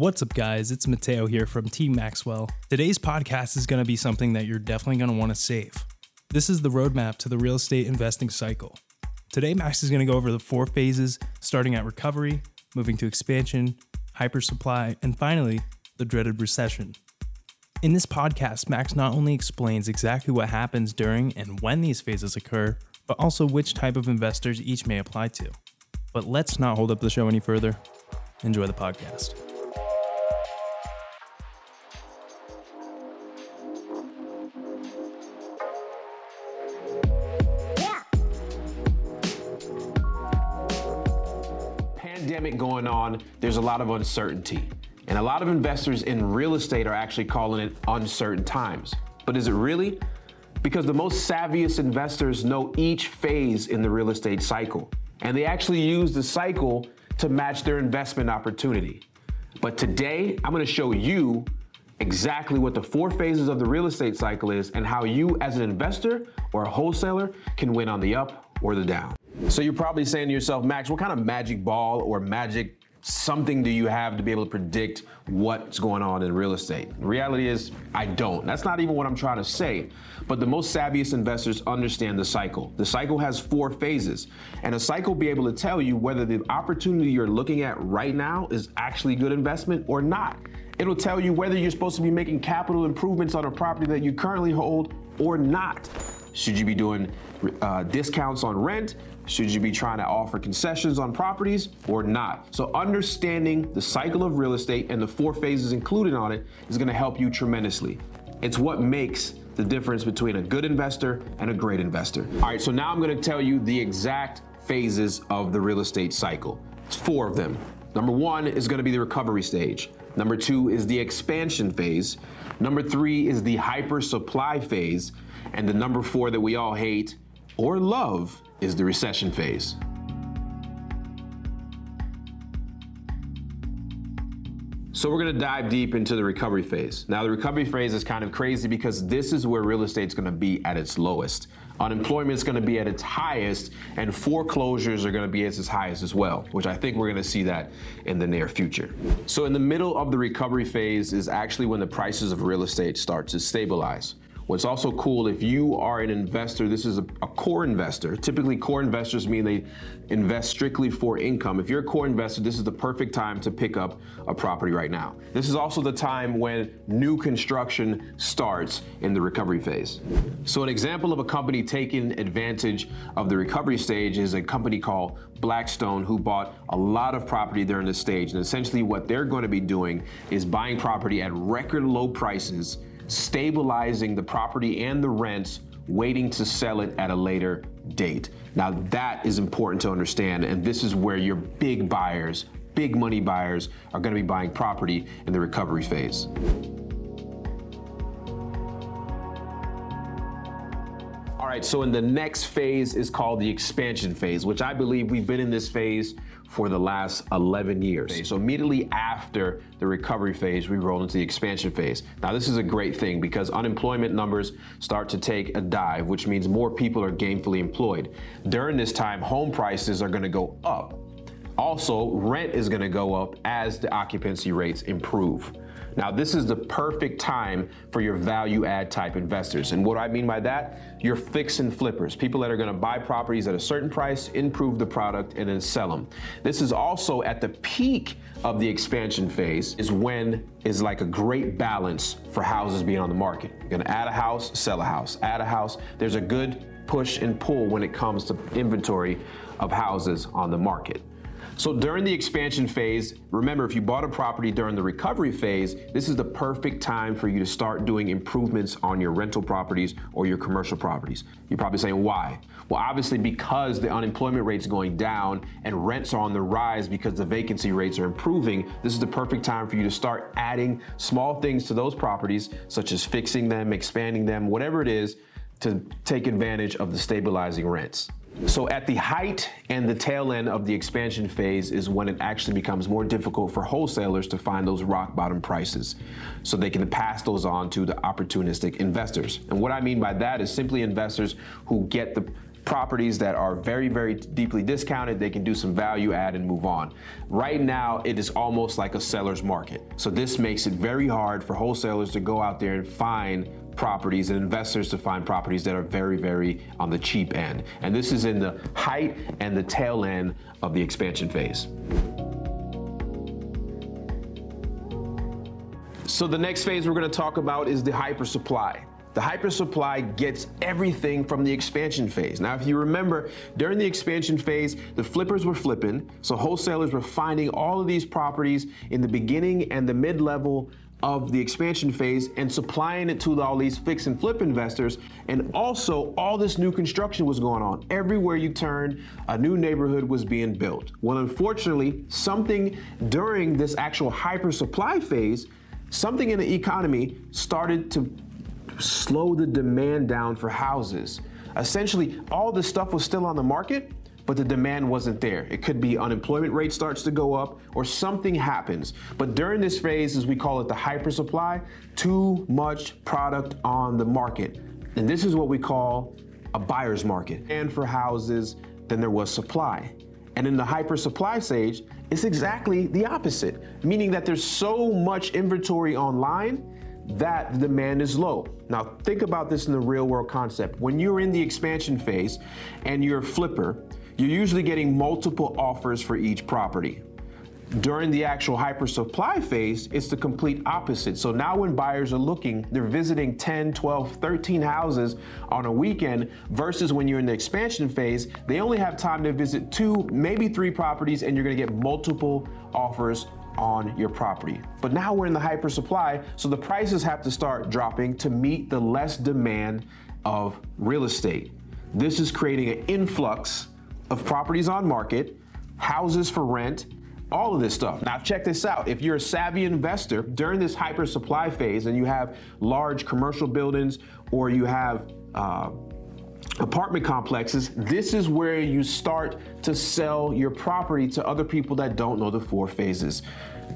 What's up, guys? It's Mateo here from Team Maxwell. Today's podcast is going to be something that you're definitely going to want to save. This is the roadmap to the real estate investing cycle. Today, Max is going to go over the four phases, starting at recovery, moving to expansion, hypersupply, and finally, the dreaded recession. In this podcast, Max not only explains exactly what happens during and when these phases occur, but also which type of investors each may apply to. But let's not hold up the show any further. Enjoy the podcast. Pandemic going on, there's a lot of uncertainty. And a lot of investors in real estate are actually calling it uncertain times. But is it really? Because the most savviest investors know each phase in the real estate cycle. And they actually use the cycle to match their investment opportunity. But today, I'm gonna show you exactly what the four phases of the real estate cycle is and how you, as an investor or a wholesaler, can win on the up or the down. So you're probably saying to yourself, Max, what kind of magic ball or magic something do you have to be able to predict what's going on in real estate? The reality is, I don't. That's not even what I'm trying to say. But the most savviest investors understand the cycle. The cycle has four phases, and a cycle will be able to tell you whether the opportunity you're looking at right now is actually good investment or not. It'll tell you whether you're supposed to be making capital improvements on a property that you currently hold or not. Should you be doing uh, discounts on rent? Should you be trying to offer concessions on properties or not? So, understanding the cycle of real estate and the four phases included on it is to help you tremendously. It's what makes the difference between a good investor and a great investor. All right, so now I'm to tell you the exact phases of the real estate cycle. It's four of them. Number one is to be the recovery stage. Number two is the expansion phase. Number three is the hyper supply phase. And the number four that we all hate or love is the recession phase. So we're gonna dive deep into the recovery phase. Now the recovery phase is kind of crazy because this is where real estate's gonna be at its lowest. Unemployment is gonna be at its highest and foreclosures are gonna be at its highest as well, which I think we're gonna see that in the near future. So in the middle of the recovery phase is actually when the prices of real estate start to stabilize. What's also cool, if you are an investor, this is a, a, core investor. Typically, core investors mean they invest strictly for income. If you're a core investor, this is the perfect time to pick up a property right now. This is also the time when new construction starts in the recovery phase. So, an example of a company taking advantage of the recovery stage is a company called Blackstone, who bought a lot of property during this stage. And essentially, what they're going to be doing is buying property at record low prices stabilizing the property and the rents, waiting to sell it at a later date. Now, that is important to understand, and this is where your big buyers, big money buyers, are to be buying property in the recovery phase. All right, so in the next phase is called the expansion phase, which I believe we've been in this phase for the last 11 years. So immediately after the recovery phase, we roll into the expansion phase. Now, this is a great thing because unemployment numbers start to take a dive, which means more people are gainfully employed. During this time, home prices are to go up. Also, rent is to go up as the occupancy rates improve. Now, this is the perfect time for your value add type investors. And what I mean by that? Your fix and flippers, people that are to buy properties at a certain price, improve the product, and then sell them. This is also at the peak of the expansion phase, is when is like a great balance for houses being on the market. You're to add a house, sell a house, add a house. There's a good push and pull when it comes to inventory of houses on the market. So during the expansion phase, remember if you bought a property during the recovery phase, this is the perfect time for you to start doing improvements on your rental properties or your commercial properties. You're probably saying why? Well, obviously because the unemployment rate's going down and rents are on the rise because the vacancy rates are improving, this is the perfect time for you to start adding small things to those properties, such as fixing them, expanding them, whatever it is, to take advantage of the stabilizing rents. So at the height and the tail end of the expansion phase is when it actually becomes more difficult for wholesalers to find those rock bottom prices so they can pass those on to the opportunistic investors. And what I mean by that is simply investors who get the properties that are very, very deeply discounted. They can do some value add and move on. Right now, it is almost like a seller's market. So this makes it very hard for wholesalers to go out there and find properties and investors to find properties that are very, very on the cheap end. And this is in the height and the tail end of the expansion phase. So the next phase we're going to talk about is the hyper supply. The hyper supply gets everything from the expansion phase. Now, if you remember, during the expansion phase, the flippers were flipping, so wholesalers were finding all of these properties in the beginning and the mid level of the expansion phase and supplying it to all these fix and flip investors. And also, all this new construction was going on. Everywhere you turned, a new neighborhood was being built. Well, unfortunately, something during this actual hyper supply phase, something in the economy started to slow the demand down for houses. Essentially, all the stuff was still on the market, but the demand wasn't there. It could be unemployment rate starts to go up or something happens. But during this phase, as we call it the hyper supply, too much product on the market. And this is what we call a buyer's market. And for houses, then there was supply. And in the hyper supply stage, it's exactly the opposite, meaning that there's so much inventory online that the demand is low. Now, think about this in the real world concept. When you're in the expansion phase and you're a flipper, you're usually getting multiple offers for each property. During the actual hyper supply phase, it's the complete opposite. So now when buyers are looking, they're visiting 10, 12, 13 houses on a weekend versus when you're in the expansion phase, they only have time to visit two, maybe three properties and you're gonna get multiple offers on your property. But now we're in the hyper supply, so the prices have to start dropping to meet the less demand of real estate. This is creating an influx of properties on market, houses for rent, all of this stuff. Now, check this out. If you're a savvy investor during this hyper supply phase and you have large commercial buildings or you have uh, apartment complexes, this is where you start to sell your property to other people that don't know the four phases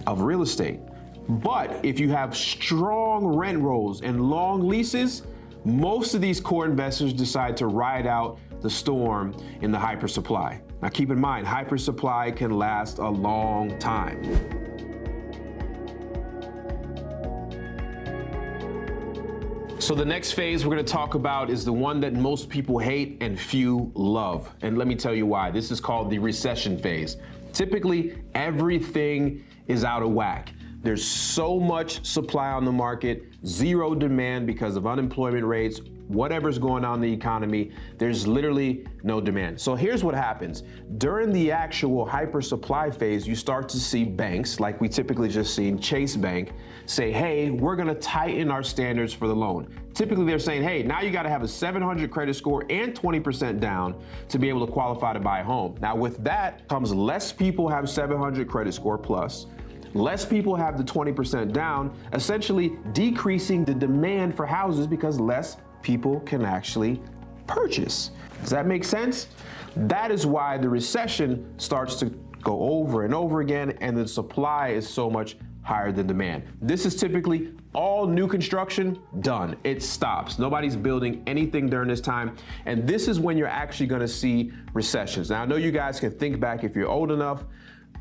of real estate. But if you have strong rent rolls and long leases, most of these core investors decide to ride out the storm in the hyper supply. Now keep in mind, hyper supply can last a long time. So the next phase we're going to talk about is the one that most people hate and few love. And let me tell you why. This is called the recession phase. Typically, everything is out of whack. There's so much supply on the market, zero demand because of unemployment rates, whatever's going on in the economy, there's literally no demand. So here's what happens. During the actual hyper supply phase, you start to see banks, like we typically just seen Chase Bank, say, hey, we're gonna tighten our standards for the loan. Typically they're saying, hey, now you gotta have a 700 credit score and 20% down to be able to qualify to buy a home. Now with that comes less people have 700 credit score plus, less people have the 20% down, essentially decreasing the demand for houses because less people can actually purchase. Does that make sense? That is why the recession starts to go over and over again, and the supply is so much higher than demand. This is typically all new construction done. It stops. Nobody's building anything during this time. And this is when you're actually gonna see recessions. Now, I know you guys can think back if you're old enough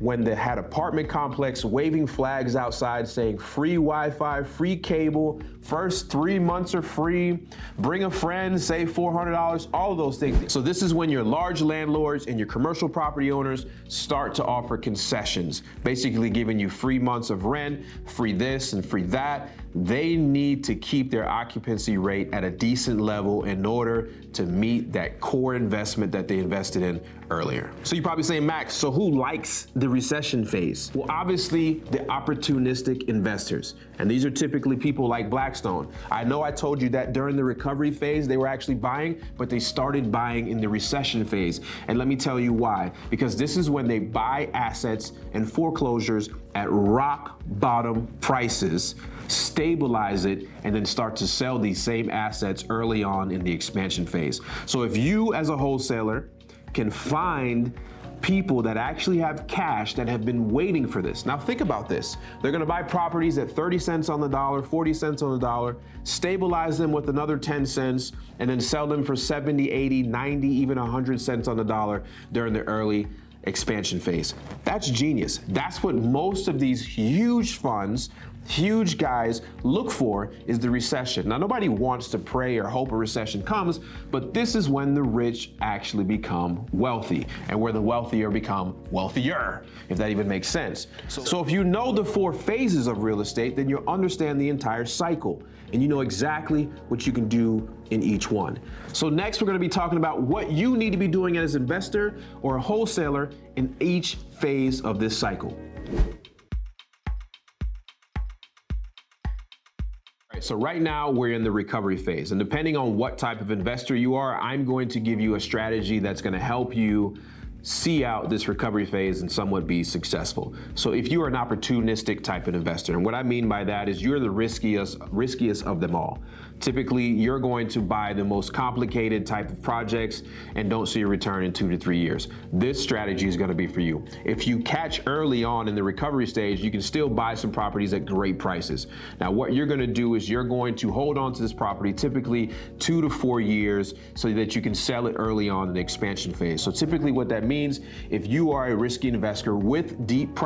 when they had apartment complex waving flags outside saying free Wi-Fi, free cable, first three months are free, bring a friend, save $400, all of those things. So this is when your large landlords and your commercial property owners start to offer concessions, basically giving you free months of rent, free this and free that. They need to keep their occupancy rate at a decent level in order to meet that core investment that they invested in earlier. So you're probably saying, Max, so who likes the recession phase? Well, obviously, the opportunistic investors. And these are typically people like Blackstone. I know I told you that during the recovery phase, they were actually buying, but they started buying in the recession phase. And let me tell you why. Because this is when they buy assets and foreclosures at rock bottom prices stabilize it, and then start to sell these same assets early on in the expansion phase. So if you, as a wholesaler, can find people that actually have cash that have been waiting for this. Now, think about this. They're gonna buy properties at 30 cents on the dollar, 40 cents on the dollar, stabilize them with another 10 cents, and then sell them for 70, 80, 90, even 100 cents on the dollar during the early expansion phase. That's genius. That's what most of these huge funds huge guys look for is the recession. Now, nobody wants to pray or hope a recession comes, but this is when the rich actually become wealthy and where the wealthier become wealthier, if that even makes sense. So, so if you know the four phases of real estate, then you'll understand the entire cycle and you know exactly what you can do in each one. So, next, we're going to be talking about what you need to be doing as an investor or a wholesaler in each phase of this cycle. So right now we're in the recovery phase, and depending on what type of investor you are, I'm going to give you a strategy that's going to help you see out this recovery phase and somewhat be successful. So if you are an opportunistic type of investor, and what I mean by that is you're the riskiest riskiest of them all. Typically, you're going to buy the most complicated type of projects and don't see a return in 2 to 3 years. This strategy is going to be for you. If you catch early on in the recovery stage, you can still buy some properties at great prices. Now, what you're going to do is you're going to hold on to this property typically 2 to 4 years so that you can sell it early on in the expansion phase. So typically what that means if you are a risky investor with deep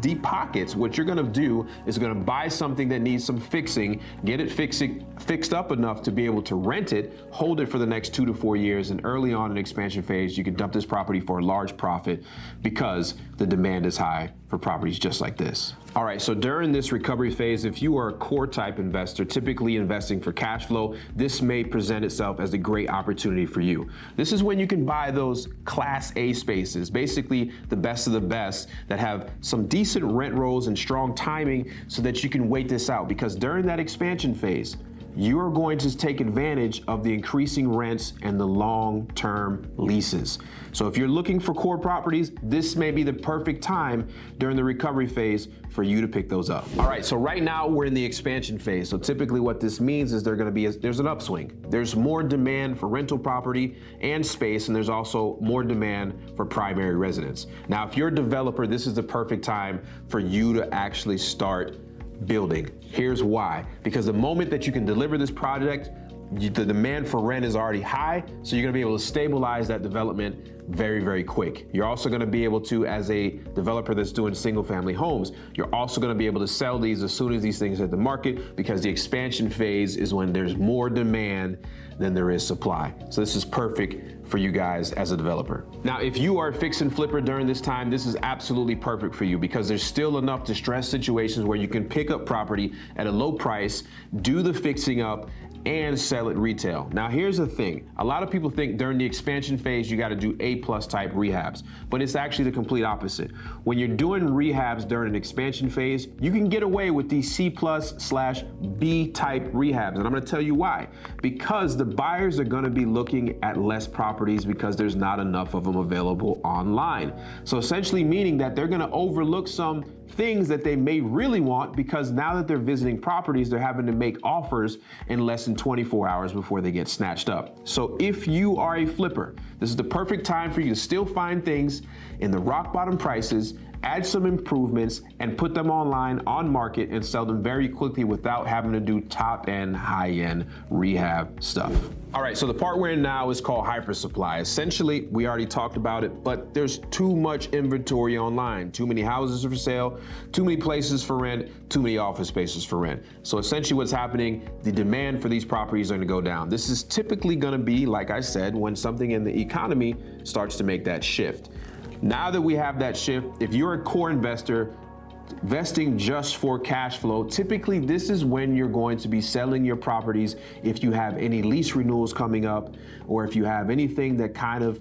deep pockets, what you're going to do is going to buy something that needs some fixing, get it fixing fixed up enough to be able to rent it, hold it for the next 2 to 4 years and early on in expansion phase, you can dump this property for a large profit because the demand is high for properties just like this. All right, so during this recovery phase, if you are a core type investor, typically investing for cash flow, this may present itself as a great opportunity for you. This is when you can buy those class A spaces, basically the best of the best that have some decent rent rolls and strong timing so that you can wait this out because during that expansion phase, you are going to take advantage of the increasing rents and the long term leases. So, if you're looking for core properties, this may be the perfect time during the recovery phase for you to pick those up. All right, so right now we're in the expansion phase. So, typically, what this means is there's going to be a, there's an upswing. There's more demand for rental property and space, and there's also more demand for primary residence. Now, if you're a developer, this is the perfect time for you to actually start building. Here's why. Because the moment that you can deliver this project, you, the demand for rent is already high, so you're gonna be able to stabilize that development very, very quick. You're also gonna be able to, as a developer that's doing single family homes, you're also gonna be able to sell these as soon as these things hit the market because the expansion phase is when there's more demand than there is supply. So this is perfect for you guys as a developer. Now, if you are fix and flipper during this time, this is absolutely perfect for you because there's still enough distressed situations where you can pick up property at a low price, do the fixing up, and sell it retail. Now, here's the thing. A lot of people think during the expansion phase, you got to do A plus type rehabs, but it's actually the complete opposite. When you're doing rehabs during an expansion phase, you can get away with these C plus slash B type rehabs. And I'm to tell you why. Because the buyers are to be looking at less properties because there's not enough of them available online. So essentially meaning that they're to overlook some things that they may really want because now that they're visiting properties, they're having to make offers in less than 24 hours before they get snatched up. So if you are a flipper, this is the perfect time for you to still find things in the rock bottom prices add some improvements, and put them online on market and sell them very quickly without having to do top end, high end rehab stuff. All right, so the part we're in now is called hyper supply. Essentially, we already talked about it, but there's too much inventory online. Too many houses for sale, too many places for rent, too many office spaces for rent. So essentially, what's happening, the demand for these properties are gonna go down. This is typically gonna be, like I said, when something in the economy starts to make that shift. Now that we have that shift, if you're a core investor, vesting just for cash flow, typically this is when you're going to be selling your properties if you have any lease renewals coming up or if you have anything that kind of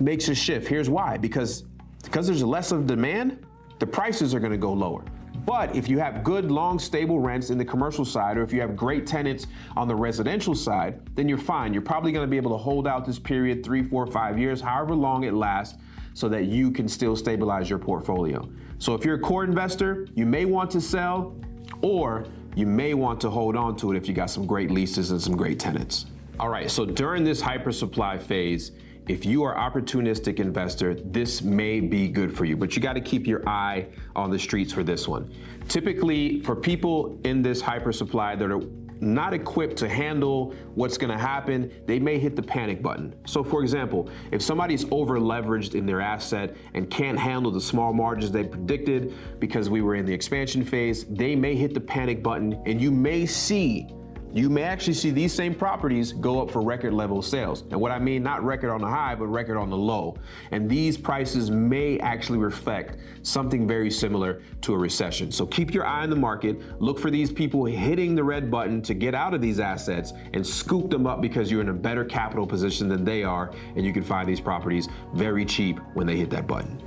makes a shift. Here's why because because there's less of demand, the prices are going to go lower. But if you have good, long, stable rents in the commercial side, or if you have great tenants on the residential side, then you're fine. You're probably going to be able to hold out this period three, four, five years, however long it lasts, so that you can still stabilize your portfolio. So if you're a core investor, you may want to sell or you may want to hold on to it if you got some great leases and some great tenants. All right, so during this hyper supply phase, if you are opportunistic investor, this may be good for you, but you got to keep your eye on the streets for this one. Typically, for people in this hyper supply that are not equipped to handle what's going to happen, they may hit the panic button. So, for example, if somebody's over leveraged in their asset and can't handle the small margins they predicted because we were in the expansion phase, they may hit the panic button and you may see you may actually see these same properties go up for record level sales. And what I mean, not record on the high, but record on the low. And these prices may actually reflect something very similar to a recession. So keep your eye on the market. Look for these people hitting the red button to get out of these assets and scoop them up because you're in a better capital position than they are. And you can find these properties very cheap when they hit that button.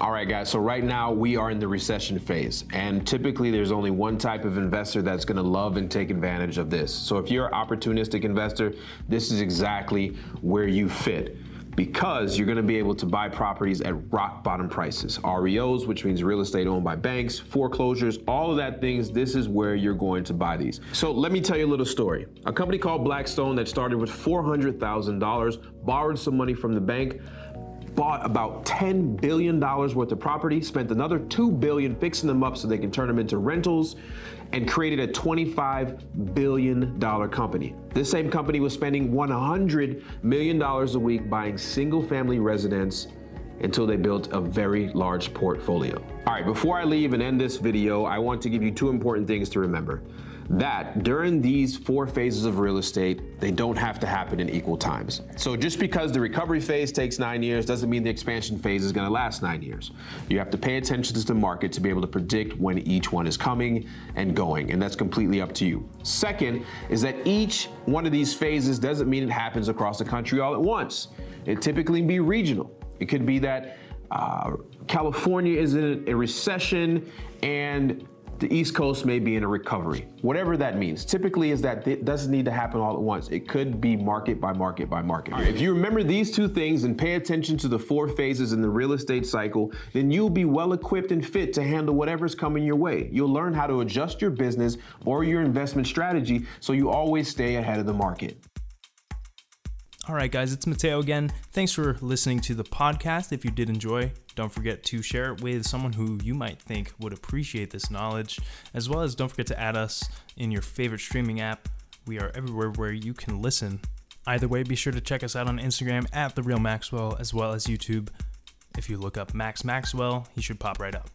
All right, guys. So right now we are in the recession phase. And typically there's only one type of investor that's going to love and take advantage of this. So if you're an opportunistic investor, this is exactly where you fit because you're going to be able to buy properties at rock bottom prices. REOs, which means real estate owned by banks, foreclosures, all of that things, this is where you're going to buy these. So let me tell you a little story. A company called Blackstone that started with $400,000 borrowed some money from the bank bought about $10 billion worth of property, spent another 2 billion fixing them up so they can turn them into rentals, and created a $25 billion company. This same company was spending $100 million a week buying single family residents until they built a very large portfolio. All right, before I leave and end this video, I want to give you two important things to remember that during these four phases of real estate, they don't have to happen in equal times. So just because the recovery phase takes nine years doesn't mean the expansion phase is going to last nine years. You have to pay attention to the market to be able to predict when each one is coming and going, and that's completely up to you. Second is that each one of these phases doesn't mean it happens across the country all at once. It typically be regional. It could be that uh, California is in a recession and the East Coast may be in a recovery. Whatever that means. Typically is that it doesn't need to happen all at once. It could be market by market by market. Right, if you remember these two things and pay attention to the four phases in the real estate cycle, then you'll be well equipped and fit to handle whatever's coming your way. You'll learn how to adjust your business or your investment strategy so you always stay ahead of the market. All right, guys, it's Mateo again. Thanks for listening to the podcast. If you did enjoy, don't forget to share it with someone who you might think would appreciate this knowledge, as well as don't forget to add us in your favorite streaming app. We are everywhere where you can listen. Either way, be sure to check us out on Instagram at The Real Maxwell, as well as YouTube. If you look up Max Maxwell, he should pop right up.